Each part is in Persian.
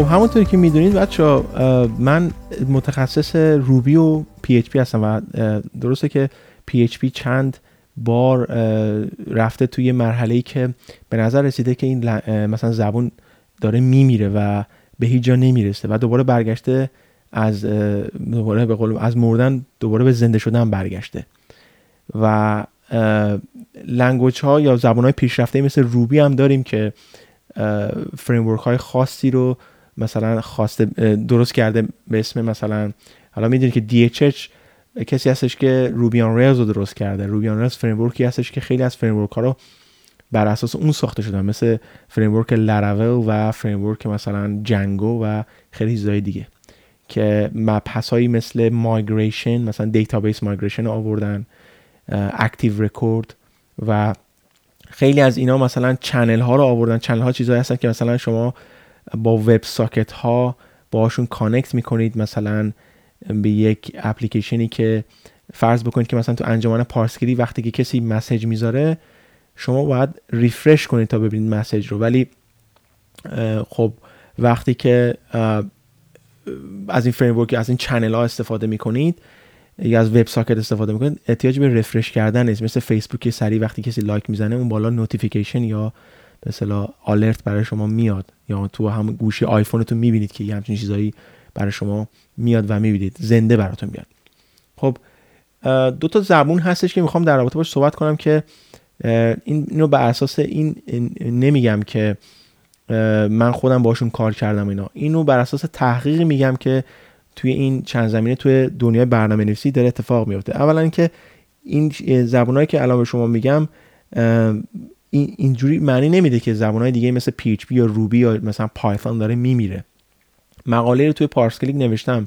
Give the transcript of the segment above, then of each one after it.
خب همونطوری که می‌دونید بچه من متخصص Ruby و PHP هستم و درسته که PHP چند بار رفته توی مرحله که به نظر رسیده که این مثلا زبون داره میمیره و به هیچ جا نمی‌رسه و دوباره برگشته از دوباره به قول از مردن دوباره به زنده شدن برگشته. و language ها یا زبان های پیشرفته مثل Ruby هم داریم که framework های خاصی رو مثلا خواسته درست کرده به اسم مثلا حالا می‌دونید که DHH کسی هستش که Ruby on Rails رو درست کرده. Ruby on Rails framework ی هستش که خیلی از framework ها رو بر اساس اون ساخته شدن مثل framework Laravel و framework مثلا Django و خیلی چیزای دیگه که مبحث هایی مثل migration مثلا database migration آوردن Active Record و خیلی از اینا مثلا channel ها رو آوردن. channel ها چیزایی هستن که مثلا شما با web socket ها باشون connect می‌کنید. مثلا به یک اپلیکیشنی که فرض بکنید که مثلا تو انجمن پارس‌کلیک وقتی که کسی message می‌ذاره شما باید refresh کنید تا ببینید message رو. ولی خب وقتی که از این framework از این channel ها استفاده می‌کنید یا از web socket استفاده می‌کنید احتیاج به refresh کردن نیست. مثل فیسبوک سری وقتی کسی like می‌زنه اون بالا notification یا به اصطلاح alert برای شما میاد. یا تو هم گوشی آیفونتون می‌بینید که یه همچین چیزایی برای شما میاد و می‌بینید. زنده براتون میاد. خب دو تا زبون هستش که می‌خوام در رابطه باش صحبت کنم که این اینو بر اساس این نمیگم که من خودم باشون کار کردم اینا. اینو بر اساس تحقیق میگم که توی این چند زمینه توی دنیای برنامه نویسی داره اتفاق میفته اولا که این زبونهایی که الان به شما میگم این اینجوری معنی نمیده که زبانهای دیگه مثل PHP یا روبی یا مثلا پایثون داره میمیره. مقاله رو توی پارسکلیک نوشتم.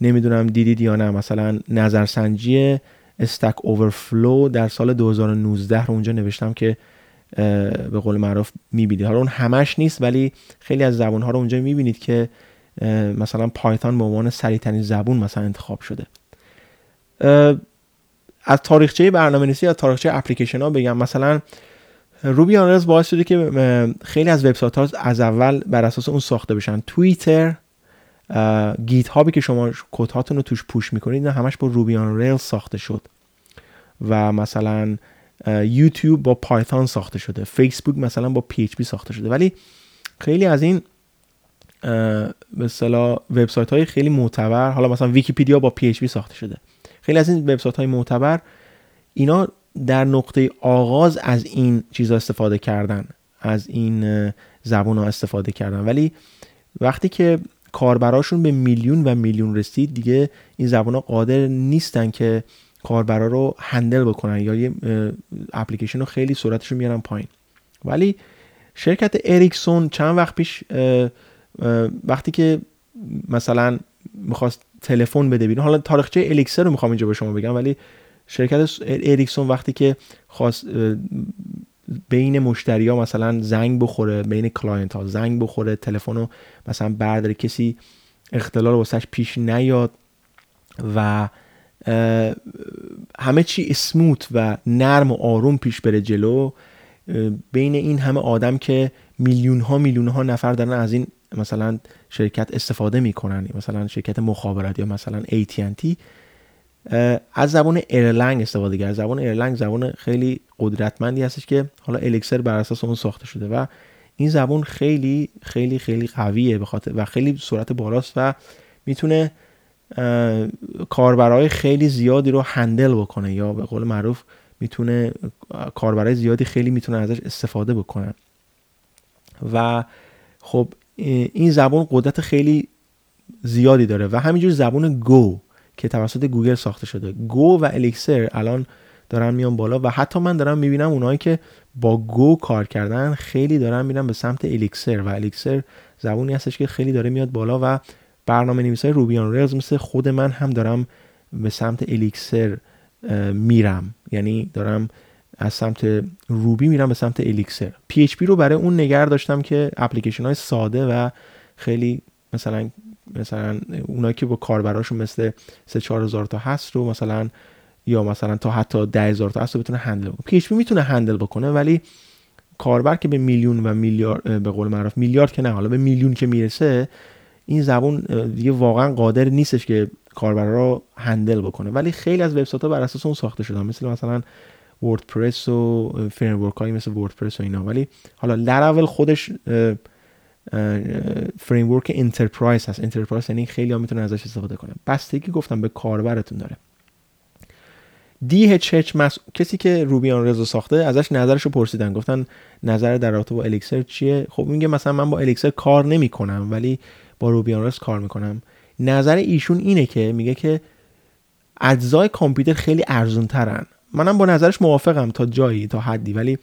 نمی‌دونم دیدید یا نه. مثلا نظرسنجی استک اوورفلو در سال 2019 رو اونجا نوشتم که به قول معروف می‌بینید. حالا اون همش نیست ولی خیلی از زبان ها رو اونجا می‌بینید که مثلا پایتون به عنوان سریعترین زبون مثلا انتخاب شده. از تاریخچه برنامه نویسی یا تاریخچه اپلیکیشن ها بگم. مثلا Ruby on باعث شده که خیلی از وبسایت ها از اول بر اساس اون ساخته بشن. توییتر GitHub ی که شما کد هاتون رو توش push می‌کنید نه همش با Ruby on Rails ساخته شد. و مثلا یوتیوب با پایتون ساخته شده. فیسبوک مثلا با PHP ساخته شده. ولی خیلی از این به اصطلاح وبسایت های خیلی معتبر حالا مثلا ویکیپدیا با پی ساخته شده. خیلی از این وبسایت های معتبر اینا در نقطه آغاز از این چیزا استفاده کردن از این زبان ها استفاده کردن. ولی وقتی که کاربراشون به میلیون و میلیون رسید دیگه این زبان ها قادر نیستن که کاربرا رو هندل بکنن یا یه اپلیکیشن رو خیلی سرعتش رو میارن پایین. ولی شرکت اریکسون چند وقت پیش وقتی که مثلا می‌خواست تلفن بده بیرون حالا تاریخچه Elixir رو می‌خوام اینجا به شما بگم ولی شرکت اریکسون وقتی که خواست بین مشتری ها مثلا زنگ بخوره بین client ها زنگ بخوره تلفن رو مثلا برداره کسی اختلال واسش پیش نیاد و همه چی اسموت و نرم و آروم پیش بره جلو بین این همه آدم که میلیون ها میلیون ها نفر دارن از این مثلا شرکت استفاده می‌کنن مثلا شرکت مخابرات یا مثلا AT&T از زبان ایرلنگ استفاده کرد. زبان ایرلنگ زبان خیلی قدرتمندی هستش که حالا الکسر بر اساس اون ساخته شده و این زبان خیلی خیلی خیلی قویه بخاطر و خیلی سرعت بالاست و می‌تونه کاربرای خیلی زیادی رو هندل بکنه یا به قول معروف می‌تونه کاربرای زیادی خیلی می‌تونه ازش استفاده بکنن و خب این زبان قدرت خیلی زیادی داره و همینجور زبان گو. که توسط گوگل ساخته شده. گو و الیکسر الان دارن میان بالا و حتی من دارم می‌بینم اونایی که با گو کار کردن خیلی دارن میرن به سمت الیکسر و الیکسر زبونی هستش که خیلی داره میاد بالا و برنامه نویسای Ruby on Rails مثل خود من هم دارم به سمت Elixir میرم. یعنی دارم از سمت Ruby میرم به سمت Elixir PHP رو برای اون نگر داشتم که اپلیکیشن های ساده و خیلی مثلا مثلا اونایی که با کاربراشون مثل 3 هزار تا هست رو مثلا یا مثلا تا حتی 10 هزار تا هست رو بتونه handle بکنه. PHP می‌تونه handle بکنه ولی کاربر که به میلیون و میلیارد به قول معروف میلیارد که نه حالا به میلیون که می‌رسه این زبون دیگه واقعا قادر نیستش که کاربر رو handle بکنه. ولی خیلی از وبسایت ها بر اساس اون ساخته شدن مثل مثلا WordPress و framework هایی مثل WordPress و اینا. ولی حالا Laravel خودش framework enterprise هست. enterprise یعنی خیلی ها می‌تونن ازش استفاده کنن. بستگی گفتم به کاربرتون داره. DHH مس... کسی که روبیان رزو ساخته ازش نظرشو پرسیدن. گفتن نظر در رابطه با الیکسر چیه؟ خب میگه مثلا من با الیکسر کار نمی‌کنم ولی با روبیان رز کار می‌کنم. نظر ایشون اینه که میگه که اجزای کامپیوتر خیلی ارزون ترن منم با نظرش موافقم تا جایی تا حدی. ولی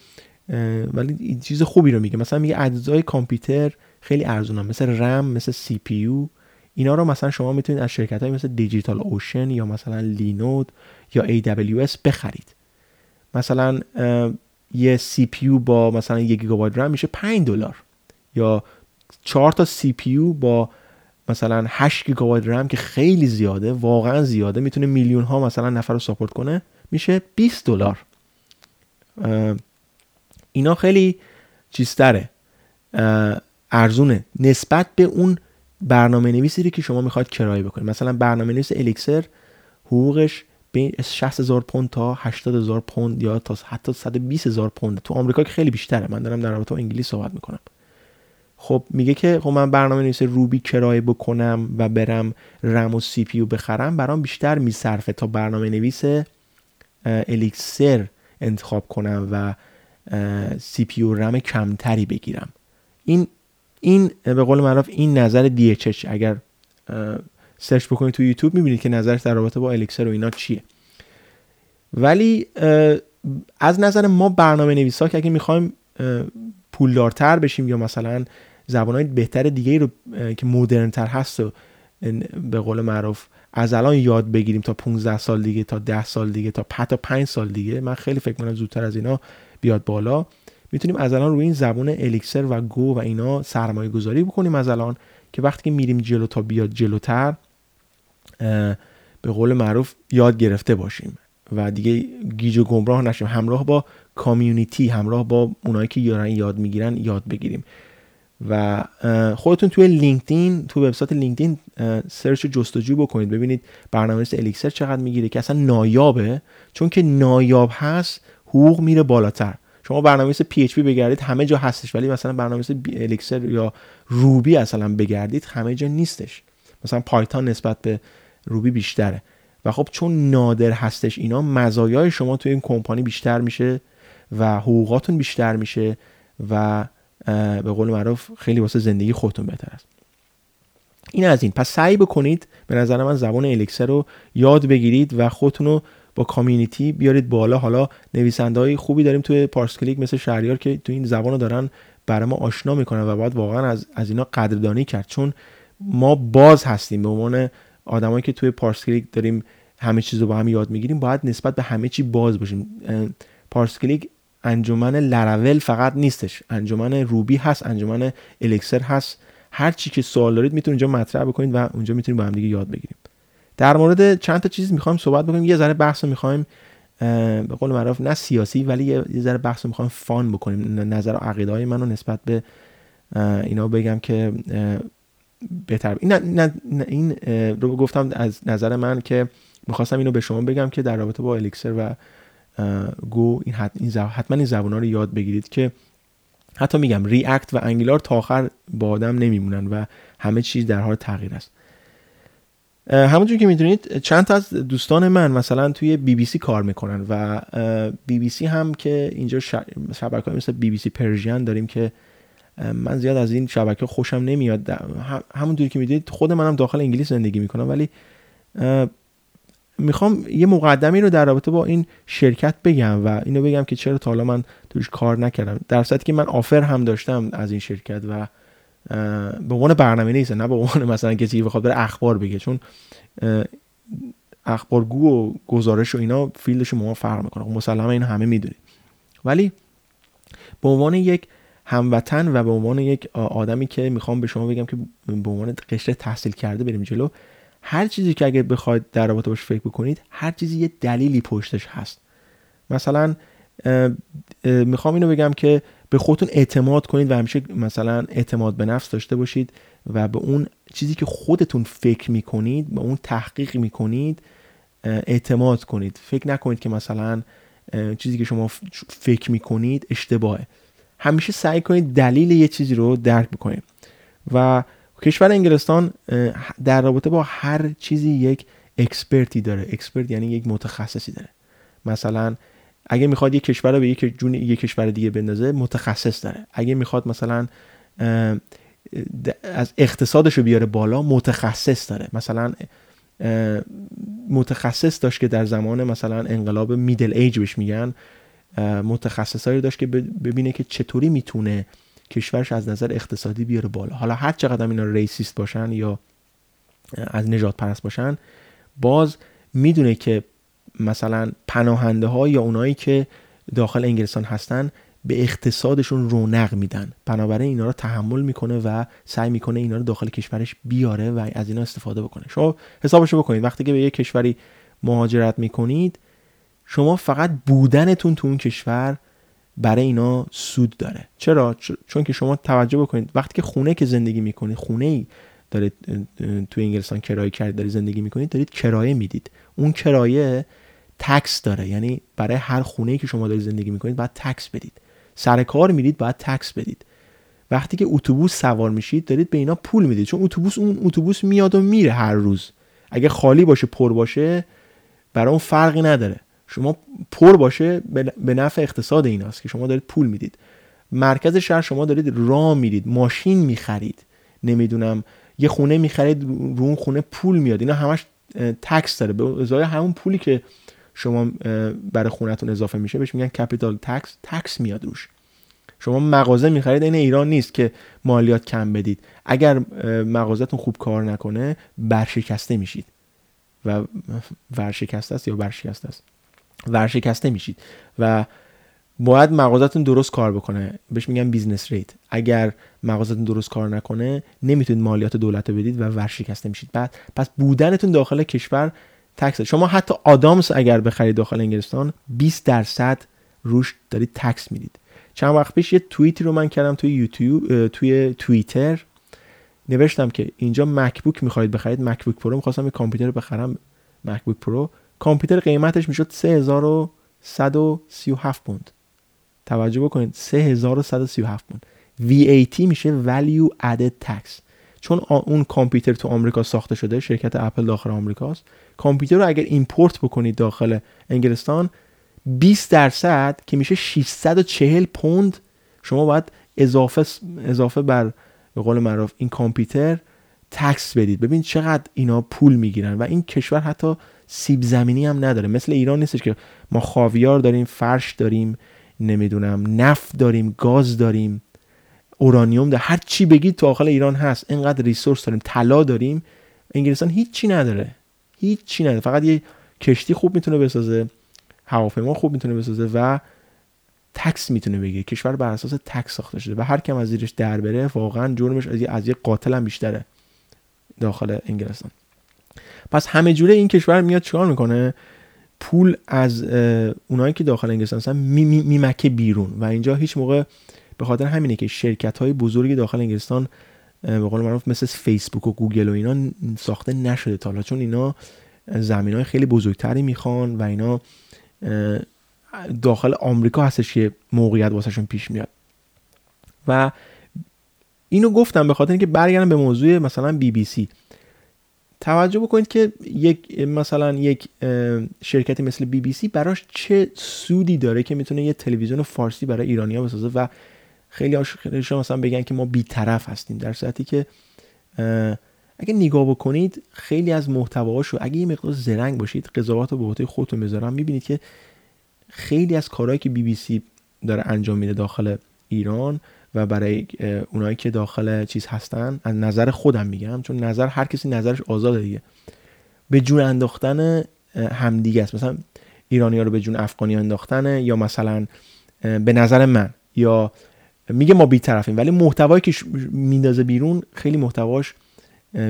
ولی چیز خوبی رو میگه. مثلا میگه اجزای کامپیوتر خیلی ارزونن مثل رم مثل سی پی یو اینا رو مثلا شما می‌تونید از شرکت های مثل دیجیتال اوشن یا مثلا لینود یا AWS بخرید. مثلا یه CPU با مثلا یک گیگابایت رم میشه 5 دلار. یا 4 تا CPU با مثلا 8 گیگابایت رم که خیلی زیاده واقعا زیاده می‌تونه میلیون ها مثلا نفر رو support کنه میشه 20 دلار. اینا خیلی چیزتره. ارزونه نسبت به اون برنامه نویسی که شما می‌خواید کرایه بکنید. مثلا برنامه نویس Elixir حقوقش بین 60 هزار پوند تا 80 هزار پوند یا تا حتی 120 هزار پوند. تو آمریکا که خیلی بیشتره. من دارم در رابطه با انگلیس صحبت می‌کنم. خب میگه که خب من برنامه نویس Ruby کرایه بکنم و برم رم و CPU بخرم. برام بیشتر میصرفه تا برنامه نویس Elixir انتخاب کنم و CPU RAM کمتری بگیرم. این این به قول معروف این نظر DHH اگر سرچ بکنید تو یوتیوب می‌بینید که نظرش در رابطه با الیکسر و اینا چیه. ولی از نظر ما برنامه نویسا که اگه می‌خوایم پولدارتر بشیم یا مثلا زبانهای بهتر دیگه رو که مدرنتر هست و به قول معروف از الان یاد بگیریم تا 15 سال دیگه تا 10 سال دیگه تا حتی 5 سال دیگه من خیلی فکر کنم زودتر از اینا بیاد بالا. می‌تونیم از الان روی این زبان الیکسر و گو و اینا سرمایه گذاری بکنیم از الان که وقتی که میریم جلو تا بیاد جلوتر به قول معروف یاد گرفته باشیم و دیگه گیج و گمراه نشیم. همراه با community همراه با اونایی که یارن یاد می‌گیرن یاد بگیریم. و خودتون توی LinkedIn تو وبسایت LinkedIn search جستجو بکنید. ببینید برنامه Elixir چقدر می‌گیره که اصلا نایابه. چون که نایاب هست حقوق میره بالاتر. شما برنامه‌نویس PHP بگردید همه جا هستش. ولی مثلا برنامه‌نویس الیکسر یا روبی اصلا بگردید همه جا نیستش. مثلا پایتون نسبت به روبی بیشتره. و خب چون نادر هستش اینا مزایای شما توی این کمپانی بیشتر میشه و حقوقاتون بیشتر میشه و به قول معروف خیلی واسه زندگی خودتون بهتر است. این از این. پس سعی بکنید به نظر من زبان الیکسر رو یاد بگیرید و خودتون رو با کامیونیتی بیارید بالا. حالا نویسنده های خوبی داریم توی پارس کلیک مثل شهریار که تو این زبان رو دارن برای ما آشنا می‌کنن و باید واقعا از, از اینا قدردانی کرد. چون ما باز هستیم. به عنوان آدمایی که توی پارس کلیک داریم همه چیز رو با هم یاد می‌گیریم باید نسبت به همه چی باز باشیم. پارس کلیک انجمن لراول فقط نیستش. انجمن Ruby هست انجمن Elixir هست. هر چی که سوال دارید می‌تونید اونجا مطرح بکنید و اونجا می‌تونید با هم دیگه یاد بگیریم. در مورد چند تا چیز می‌خوایم صحبت بکنیم. یه ذره بحث می‌خوایم به قول معروف نه سیاسی ولی یه ذره بحث می‌خوایم فان بکنیم. نظر و عقیده های منو نسبت به اینا بگم که بهتر. این, این رو گفتم از نظر من که می‌خواستم اینو به شما بگم که در رابطه با الیکسر و گو این حتما این زبان ها رو یاد بگیرید که حتی میگم ریاکت و انگلار تا آخر با آدم نمیمونن و همه چیز در حال تغییر است. همونجور که می‌دونید چند تا از دوستان من مثلا توی بی بی سی کار می‌کنن و بی بی سی هم که اینجا شبکه مثل بی بی سی پرژین داریم که من زیاد از این شبکه خوشم نمیاد. همونطوری که می‌دونید خود منم داخل انگلیس زندگی می‌کنم ولی می‌خوام یه مقدمی رو در رابطه با این شرکت بگم و اینو بگم که چرا تا حالا من توش کار نکردم. در که من آفر هم داشتم از این شرکت و به عنوان برنامه نیست نه به عنوان مثلا کسی بخواد بره اخبار بگه چون اخبارگو و گزارش و اینا فیلدش ما فرق می‌کنه. خب مسلما این همه می‌دونید ولی به عنوان یک هموطن و به عنوان یک آدمی که می‌خوام به شما بگم که به عنوان قشر تحصیل کرده بریم جلو هر چیزی که اگر بخواید در رابطه باش فکر بکنید هر چیزی یه دلیلی پشتش هست. مثلا می‌خوام اینو بگم که به خودتون اعتماد کنید و همیشه مثلا اعتماد به نفس داشته باشید و به اون چیزی که خودتون فکر می‌کنید به اون تحقیق می‌کنید اعتماد کنید. فکر نکنید که مثلا چیزی که شما فکر می‌کنید اشتباهه. همیشه سعی کنید دلیل یه چیزی رو درک بکنید. و کشور انگلستان در رابطه با هر چیزی یک expert ی داره. expert یعنی یک متخصصی داره. مثلا اگه می‌خواد یک کشور رو به یک جون یک کشور دیگه بندازه متخصص داره. اگه می‌خواد مثلا از اقتصادش رو بیاره بالا متخصص داره. مثلا متخصص داشت که در زمان مثلا انقلاب میدل ایج بهش میگن متخصصایی داشت که ببینه که چطوری می‌تونه کشورش از نظر اقتصادی بیاره بالا. حالا هر چقدر اینا ریسیست باشن یا از نجات پرست باشن باز می‌دونه که مثلا پناهنده ها یا اونایی که داخل انگلستان هستن به اقتصادشون رونق میدن. بنابراین اینا رو تحمل می‌کنه و سعی می‌کنه اینا رو داخل کشورش بیاره و از اینا استفاده بکنه. شما حسابشو بکنید. وقتی که به یه کشوری مهاجرت می‌کنید شما فقط بودنتون تو اون کشور برای اینا سود داره. چرا؟ چون که شما توجه بکنید. وقتی که خونه که زندگی می‌کنید خونه ای دارید تو انگلستان کرایه کرد دارید زندگی می‌کنید دارید کرایه می‌دید. اون کرایه تکس داره. یعنی برای هر خونه ای که شما دارید زندگی می‌کنید باید تکس بدید. سر کار میرید باید تکس بدید. وقتی که اتوبوس سوار میشید دارید به اینا پول می‌دید. چون اتوبوس اون اتوبوس میاد و میره هر روز. اگه خالی باشه پر باشه برای اون فرقی نداره. شما پر باشه به نفع اقتصاد ایناست که شما دارید پول می‌دید. مرکز شهر شما دارید راه میرید ماشین می‌خرید. نمی‌دونم یه خونه می‌خرید رو اون خونه پول میاد. اینا همش تکس داره. به ازای همون پولی که شما برای خونتون اضافه میشه بهش میگن کپیتال تکس تکس میاد روش. شما مغازه می‌خرید این ایران نیست که مالیات کم بدید. اگر مغازتون خوب کار نکنه برشکسته میشید. و ورشکسته است یا برشکسته است؟ ورشکسته میشید. و باید مغازتون درست کار بکنه. بهش میگن business rate اگر مغازتون درست کار نکنه نمی‌تونید مالیات دولت بدید و ورشکسته میشید. بعد پس بودنتون داخل کشور tax شما حتی آدامس اگر بخرید داخل انگلستان 20 درصد روش دارید tax می‌دید. چند وقت پیش یه توییتی رو من کردم توی یوتیوب توی توییتر. نوشتم که اینجا MacBook می‌خواید بخرید MacBook Pro می‌خواستم یه کامپیوتر بخرم مکبوک پرو کامپیوتر قیمتش می‌شد 3137 پوند. توجه بکنید 3137 پوند. VAT میشه Value Added Tax. چون اون کامپیوتر تو آمریکا ساخته شده شرکت اپل داخل آمریکاست کامپیوتر رو اگر import بکنید داخل انگلستان 20 درصد که میشه 640 پوند شما باید اضافه اضافه بر به قول معروف این کامپیوتر تکس بدید. ببین چقدر اینا پول می‌گیرن و این کشور حتی سیب زمینی هم نداره. مثل ایران نیستش که ما خاویار داریم فرش داریم نمی‌دونم نفت داریم گاز داریم. اورانیوم ده. هر چی بگید تو داخل ایران هست. اینقدر ریسورس داریم. طلا داریم. انگلستان هیچی نداره. هیچی نداره. فقط یه کشتی خوب می‌تونه بسازه. هواپیما خوب می‌تونه بسازه و تکس می‌تونه بگیره. کشور بر اساس تکس ساخته شده و هر کم از زیرش در بره واقعا جرمش از یه از یه قاتل هم بیشتره داخل انگلستان. پس همه جوره این کشور میاد چیکار می‌کنه؟ پول از اونایی که داخل انگلستان هستن میمکه بیرون و اینجا هیچ موقع به خاطر همینه که شرکت های بزرگی داخل انگلستان به قول معروف مثل فیسبوک و گوگل و اینا ساخته نشده تا چون اینا زمین های خیلی بزرگتری می‌خوان و اینا داخل آمریکا هستش که موقعیت واسهشون پیش میاد. و اینو گفتم به خاطر اینکه برگردم به موضوع مثلا بی بی سی. توجه بکنید که یک مثلا یک شرکتی مثل بی بی سی براش چه سودی داره که می‌تونه یه تلویزیون فارسی برای ایرانیا بسازه و خیلی هاشون مثلا بگن که ما بیطرف هستیم در صورتی که اگه نگاه بکنید خیلی از محتواهاشو اگه یه مقدار زرنگ باشید قضاوت رو به عهده خودتون بذارم می‌بینید که خیلی از کارهایی که بی بی سی داره انجام میده داخل ایران و برای اونایی که داخل چیز هستن از نظر خودم میگم چون نظر هر کسی نظرش آزاده دیگه. به جون انداختن همدیگه است. مثلا ایرانی ها رو به جون افغانی انداختن یا مثلا به نظر من یا میگه ما بیطرفیم ولی محتوایی که میندازه بیرون خیلی محتواش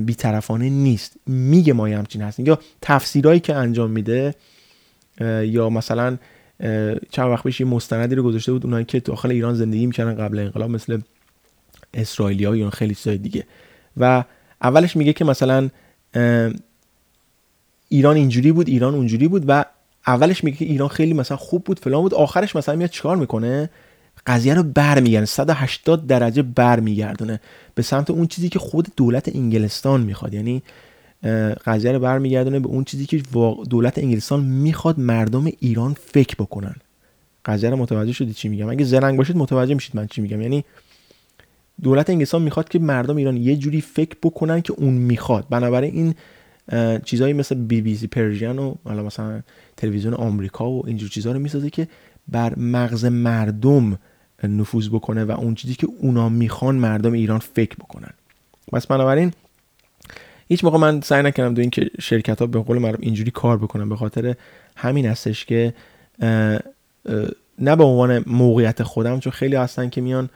بیطرفانه نیست. میگه ما همچین هستیم. یا تفسیرهایی که انجام میده یا مثلا چند وقت پیش یه مستندی رو گذاشته بود اونایی که داخل ایران زندگی می‌کردن قبل انقلاب مثل اسرائیلی ها یا خیلی چیزای دیگه. و اولش میگه که مثلا ایران اینجوری بود ایران اونجوری بود و اولش میگه که ایران خیلی مثلا خوب بود فلان بود. آخرش مثلا میاد چیکار می‌کنه؟ قضیه رو برمیگردونه. 180 درجه برمیگردونه به سمت اون چیزی که خود دولت انگلستان می‌خواد. یعنی قضیه رو برمیگردونه به اون چیزی که دولت انگلستان می‌خواد مردم ایران فکر بکنن. قضیه رو متوجه شدید چی میگم؟ اگه زرنگ باشید متوجه میشید من چی میگم. یعنی دولت انگلستان می‌خواد که مردم ایران یه جوری فکر بکنن که اون می‌خواد. بنابراین این چیزهایی مثل بی بی سی پرژین و مثلا تلویزیون آمریکا و اینجور چیزها رو می‌سازه که بر مغز مردم نفوذ بکنه و اون چیزی که اونا می‌خوان مردم ایران فکر بکنن. پس بنابراین هیچ موقع من سعی نکردم دو این که شرکت ها به قول معروف اینجوری کار بکنن به خاطر همین هستش که نه به عنوان موقعیت خودم چون خیلی هستن که میان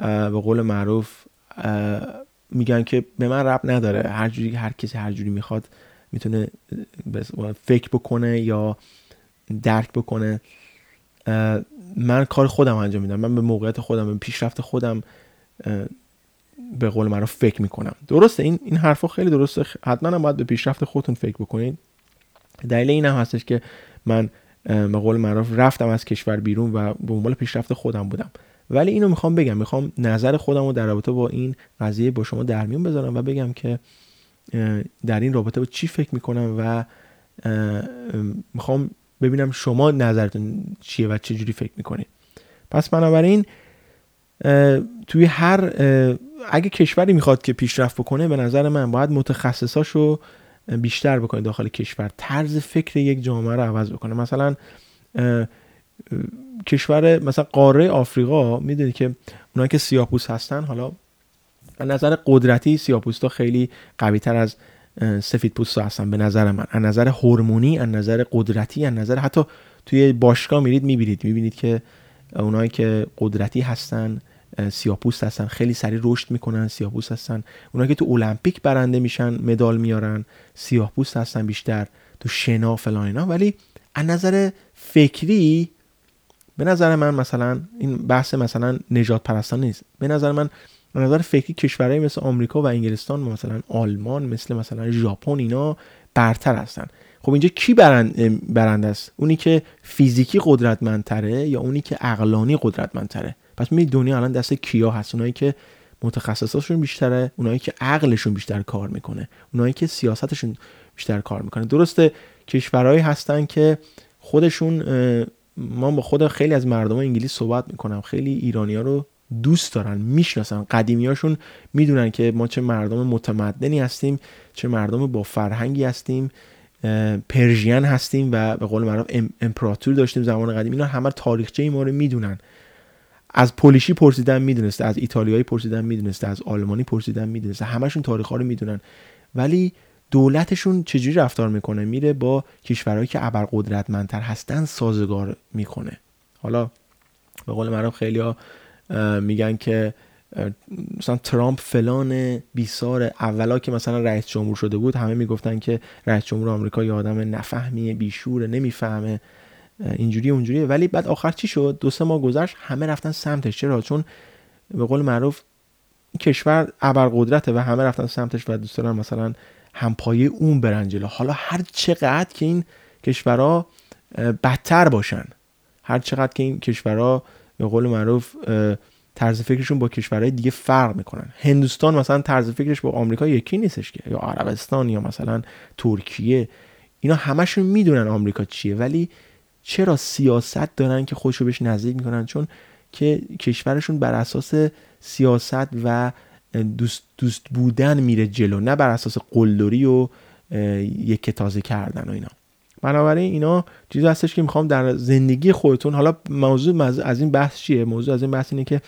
به قول معروف میگن که به من رب نداره. هر جوری هر کسی هر جوری می‌خواد می‌تونه فکر بکنه یا درک بکنه. من کار خودم انجام میدم. من به موقعیت خودم به پیشرفت خودم به قول من رو فکر می‌کنم. درسته؟ این این حرفا خیلی درسته. حتما هم باید به پیشرفت خودتون فکر بکنید دلیل این هم هستش که من به قول معروف رفتم از کشور بیرون و به دنبال پیشرفت خودم بودم. ولی اینو می‌خوام بگم. می‌خوام نظر خودم رو در رابطه با این قضیه با شما در میون بذارم و بگم که در این رابطه با چی فکر می‌کنم و می‌خوام ببینم شما نظرتون چیه و چه جوری فکر می‌کنید. پس بنابراین توی هر اگه کشوری می‌خواد که پیشرفت بکنه به نظر من باید متخصصاشو بیشتر بکنه داخل کشور. طرز فکر یک جامعه رو عوض بکنه. مثلا کشور مثلا قاره آفریقا می‌دونی که اونایی که سیاپوس هستن حالا از نظر قدرتی سیاپوستا خیلی قوی تر از سفید پوستا هستن به نظر من. از نظر هورمونی از نظر قدرتی از نظر حتی توی باشگاه میرید می‌بینید. می‌بینید که اونایی که قدرتی هستن سیاپوست هستن خیلی سریع رشد می‌کنن سیاپوست هستن. اونایی که تو المپیک برنده میشن مدال میارن سیاپوست هستن بیشتر تو شنا فلان اینا. ولی از نظر فکری به نظر من مثلا این بحث مثلا نجات پرستان نیست. به نظر من به نظر فکری کشورهای مثل آمریکا و انگلستان و مثلا آلمان مثل مثلا ژاپن اینا برتر هستن. خب اینجا کی برند برنده است؟ اونی که فیزیکی قدرتمندتره یا اونی که عقلانی قدرتمندتره؟ پس می دنیا الان دست کیا هست؟ اونایی که متخصصاشون بیشتره اونایی که عقلشون بیشتر کار می‌کنه اونایی که سیاستشون بیشتر کار می‌کنه. درسته کشورهایی هستن که خودشون ما با خود خیلی از مردم انگلیس صحبت می‌کنم. خیلی ایرانی ها رو دوست دارن می‌شناسن. قدیمیاشون می‌دونن که ما چه مردم متمدنی هستیم چه مردم با فرهنگی هستیم پرژین هستیم و به قول معروف امپراتور داشتیم زمان قدیم. اینا همه تاریخچه ما رو می‌دونن. از پولیشی پرسیدن می‌دونسته از ایتالیایی پرسیدن می‌دونسته از آلمانی پرسیدن می‌دونسته. همشون تاریخ ها رو می‌دونن. ولی دولتشون چجوری رفتار می‌کنه؟ میره با کشورهایی که ابرقدرتمندتر هستن سازگار می‌کنه. حالا به قول معروف خیلی ها میگن که مثلا ترامپ فلان بیسار اولا که مثلا رئیس جمهور شده بود همه می‌گفتن که رئیس جمهور آمریکا یه آدم نفهمیه بیشوره نمی‌فهمه. اینجوری اونجوریه ولی بعد آخر چی شد؟ دو سه ماه گذشت همه رفتن سمتش. چرا؟ چون به قول معروف کشور ابرقدرته و همه رفتن سمتش و دوست دارن مثلا همپایه اون برن جلو. حالا هر چقدر که این کشورها بدتر باشن هر چقدر که این کشورها به قول معروف طرز فکرشون با کشورهای دیگه فرق می‌کنن. هندوستان مثلا طرز فکرش با آمریکا یکی نیستش که یا عربستان یا مثلا ترکیه. اینا همشون می‌دونن آمریکا چیه ولی چرا سیاست دارن که خودشو بهش نزدیک می‌کنن؟ چون که کشورشون بر اساس سیاست و دوست, دوست بودن میره جلو نه بر اساس قلدری و یک تازه کردن و اینا. بنابراین اینا چیزی هستش که می‌خوام در زندگی خودتون حالا موضوع از این بحث چیه؟ موضوع از این بحث اینه که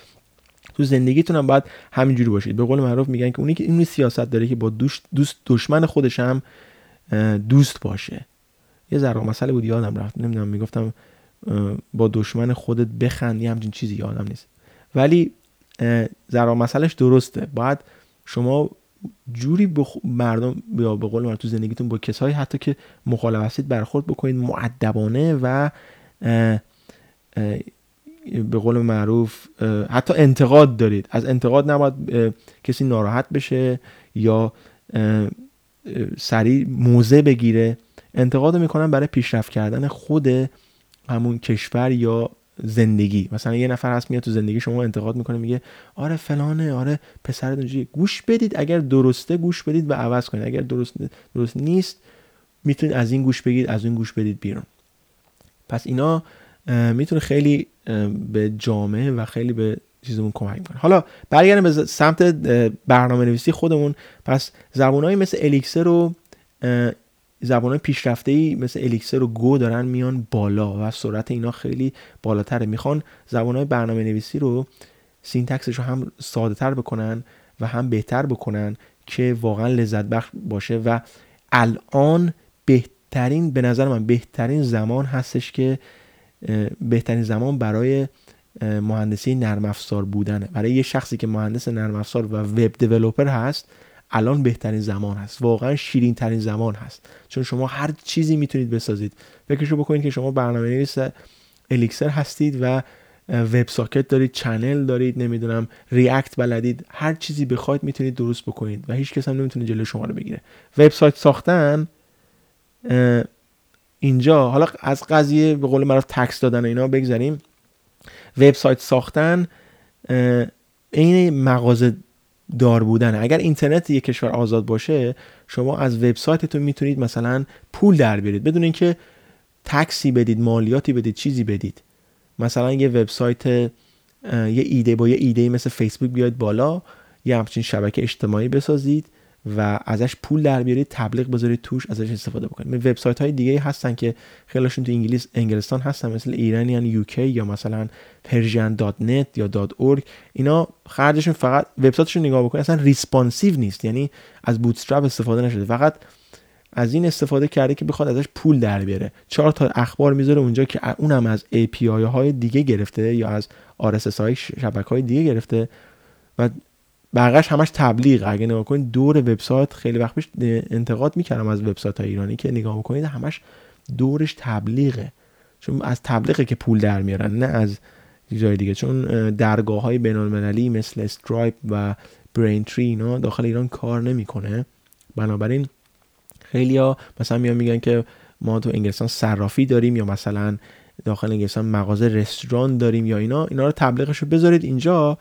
تو زندگیتون هم باید همینجوری باشید. به قول معروف میگن که اونی که این سیاست داره که با دوست دشمن خودش هم دوست باشه. یه ذره مسئله بود یادم رفت. نمی‌دونم می‌گفتم با دشمن خودت بخند یه همچین چیزی یادم نیست. ولی ذره مسئلهش درسته. باید شما جوری بخ... مردم یا به قول من تو زندگیتون با کسایی حتی که مخالف هستید برخورد بکنید معدبانه و به قول معروف حتی انتقاد دارید. از انتقاد نباید کسی ناراحت بشه یا سریع موزه بگیره. انتقاد می‌کنن برای پیشرفت کردن خود همون کشور یا زندگی. مثلا یه نفر هست میاد تو زندگی شما انتقاد می‌کنه میگه آره فلانه آره پسر اونجوری گوش بدید اگر درسته گوش بدید و عوض کنید. اگر درست درست نیست می‌تونید از این گوش بگید از این گوش بدید بیرون. پس اینا می‌تونه خیلی به جامعه و خیلی به چیزمون کمک می‌کنه حالا برگردیم به سمت برنامه نویسی خودمون. پس زبونهایی مثل الیکسر رو زبان پیشرفته ای مثل الیکسر و گو دارن میان بالا و سرعت اینا خیلی بالاتره. می‌خوان زبان های برنامه نویسی رو syntax ش رو هم ساده تر بکنن و هم بهتر بکنن که واقعا لذت بخش باشه و الان بهترین به نظر من بهترین زمان هستش که بهترین زمان برای مهندسی نرم افزار بودنه. برای یه شخصی که مهندس نرم افزار و web developer هست الان بهترین زمان هست. واقعا شیرین ترین زمان هست. چون شما هر چیزی می‌تونید بسازید. فکرشو بکنید که شما برنامه نویس الیکسر هستید و وب ساکت دارید چنل دارید نمی‌دونم ریاکت بلدید. هر چیزی بخواید می‌تونید درست بکنید و هیچ کس هم نمی‌تونه جلو شما رو بگیره. وبسایت ساختن اینجا حالا از قضیه به قول معروف تکس دادن اینا بگذاریم وبسایت ساختن این مغازه دار بودن. اگر اینترنت یک کشور آزاد باشه شما از وبسایتتون می‌تونید مثلا پول در بیارید. بدون اینکه tax ی بدید مالیاتی بدید چیزی بدید. مثلا یه وبسایت یه ایده با یه ایده مثل فیسبوک بیاید بالا یه همچین شبکه اجتماعی بسازید. و ازش پول در بیارید تبلیغ بذارید توش ازش استفاده بکنید وبسایت های دیگه هستن که خیلیشون تو انگلیس انگلستان هستن مثل ایرانیان UK یا مثلا persian.net یا .org اینا خرجشون فقط وبسایتشون نگاه بکنید اصلا responsive نیست. یعنی از بوتسترپ استفاده نشده. فقط از این استفاده کرده که بخواد ازش پول در بیاره. چهار تا اخبار می‌ذاره اونجا که اونم از API های دیگه گرفته یا از RSS های شبکه های دیگه گرفته و بقیش همش تبلیغ. اگه نگاه کنید دور وبسایت خیلی وقت پیش انتقاد می‌کردم از وبسایت های ایرانی که نگاه بکنید همش دورش تبلیغه. چون از تبلیغه که پول در میارن نه از جای دیگه. چون درگاه های بین المللی مثل استرایپ و برین تری اینا داخل ایران کار نمی‌کنه. بنابراین خیلی ها مثلا میان میگن که ما تو انگلستان صرافی داریم یا مثلا داخل انگلستان مغازه رستوران داریم یا اینا اینا رو تبلیغش رو بذارید اینجا.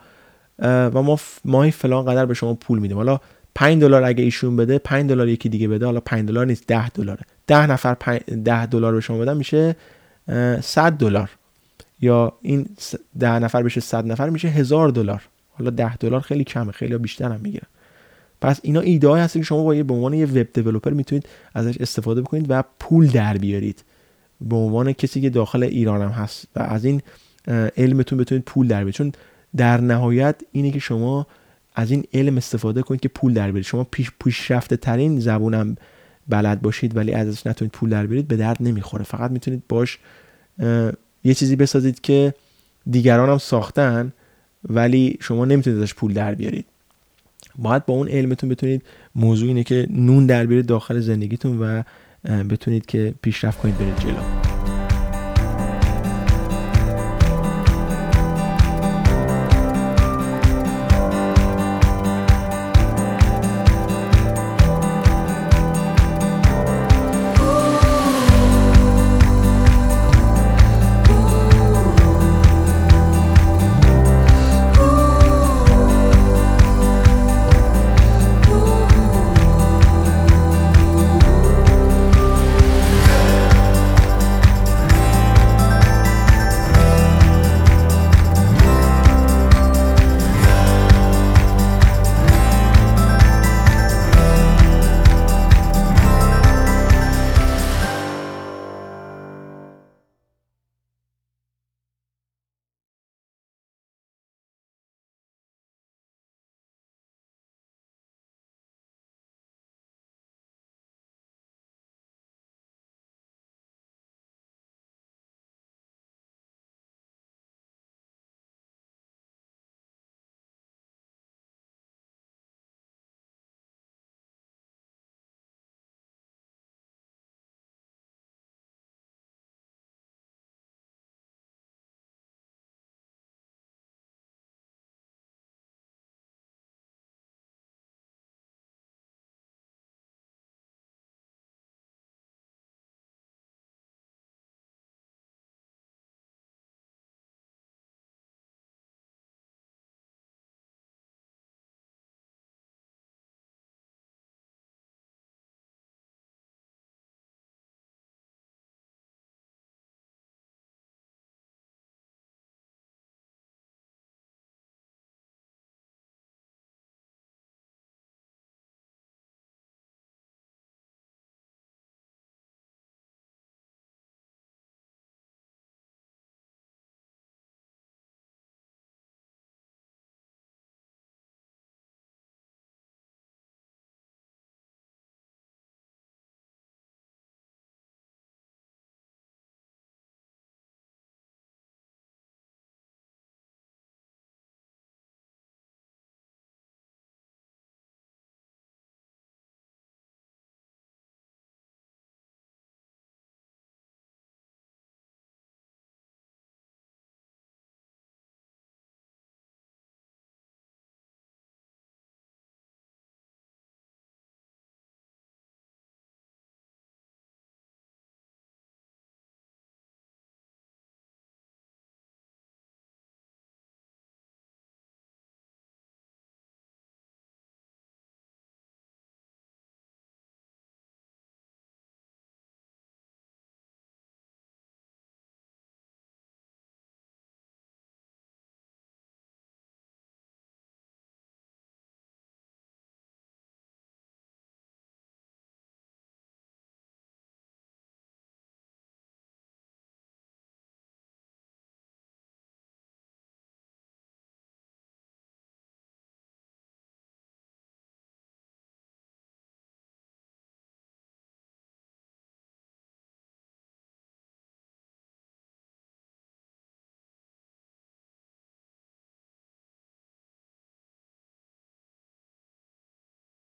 و ما ماهی فلان قدر به شما پول میدیم. حالا 5 دلار اگه ایشون بده 5 دلار یکی دیگه بده. حالا 5 دلار نیست 10 دلاره. 10 نفر 10 دلار به شما بدن میشه 100 دلار. یا این 10 نفر بشه 100 نفر میشه 1000 دلار. حالا 10 دلار خیلی کمه خیلی بیشتر هم می‌گیرن. پس اینا ایده هایی هست که شما با به عنوان یه وب دیولپر می‌تونید ازش استفاده بکنید و پول در بیارید. به عنوان کسی که داخل ایران هم هست و از این علمتون بتونید پول در بیارید. چون در نهایت اینه که شما از این علم استفاده کنید که پول در بیارید. شما پیش پیشرفته ترین زبونم بلد باشید ولی ازش نتونید پول در بیارید به درد نمی‌خوره. فقط می‌تونید باش یه چیزی بسازید که دیگران هم ساختن ولی شما نمی‌تونید ازش پول در بیارید. باید با اون علمتون بتونید موضوع اینه که نون در بیارید داخل زندگیتون و بتونید که پیشرفت کنید برید جلو.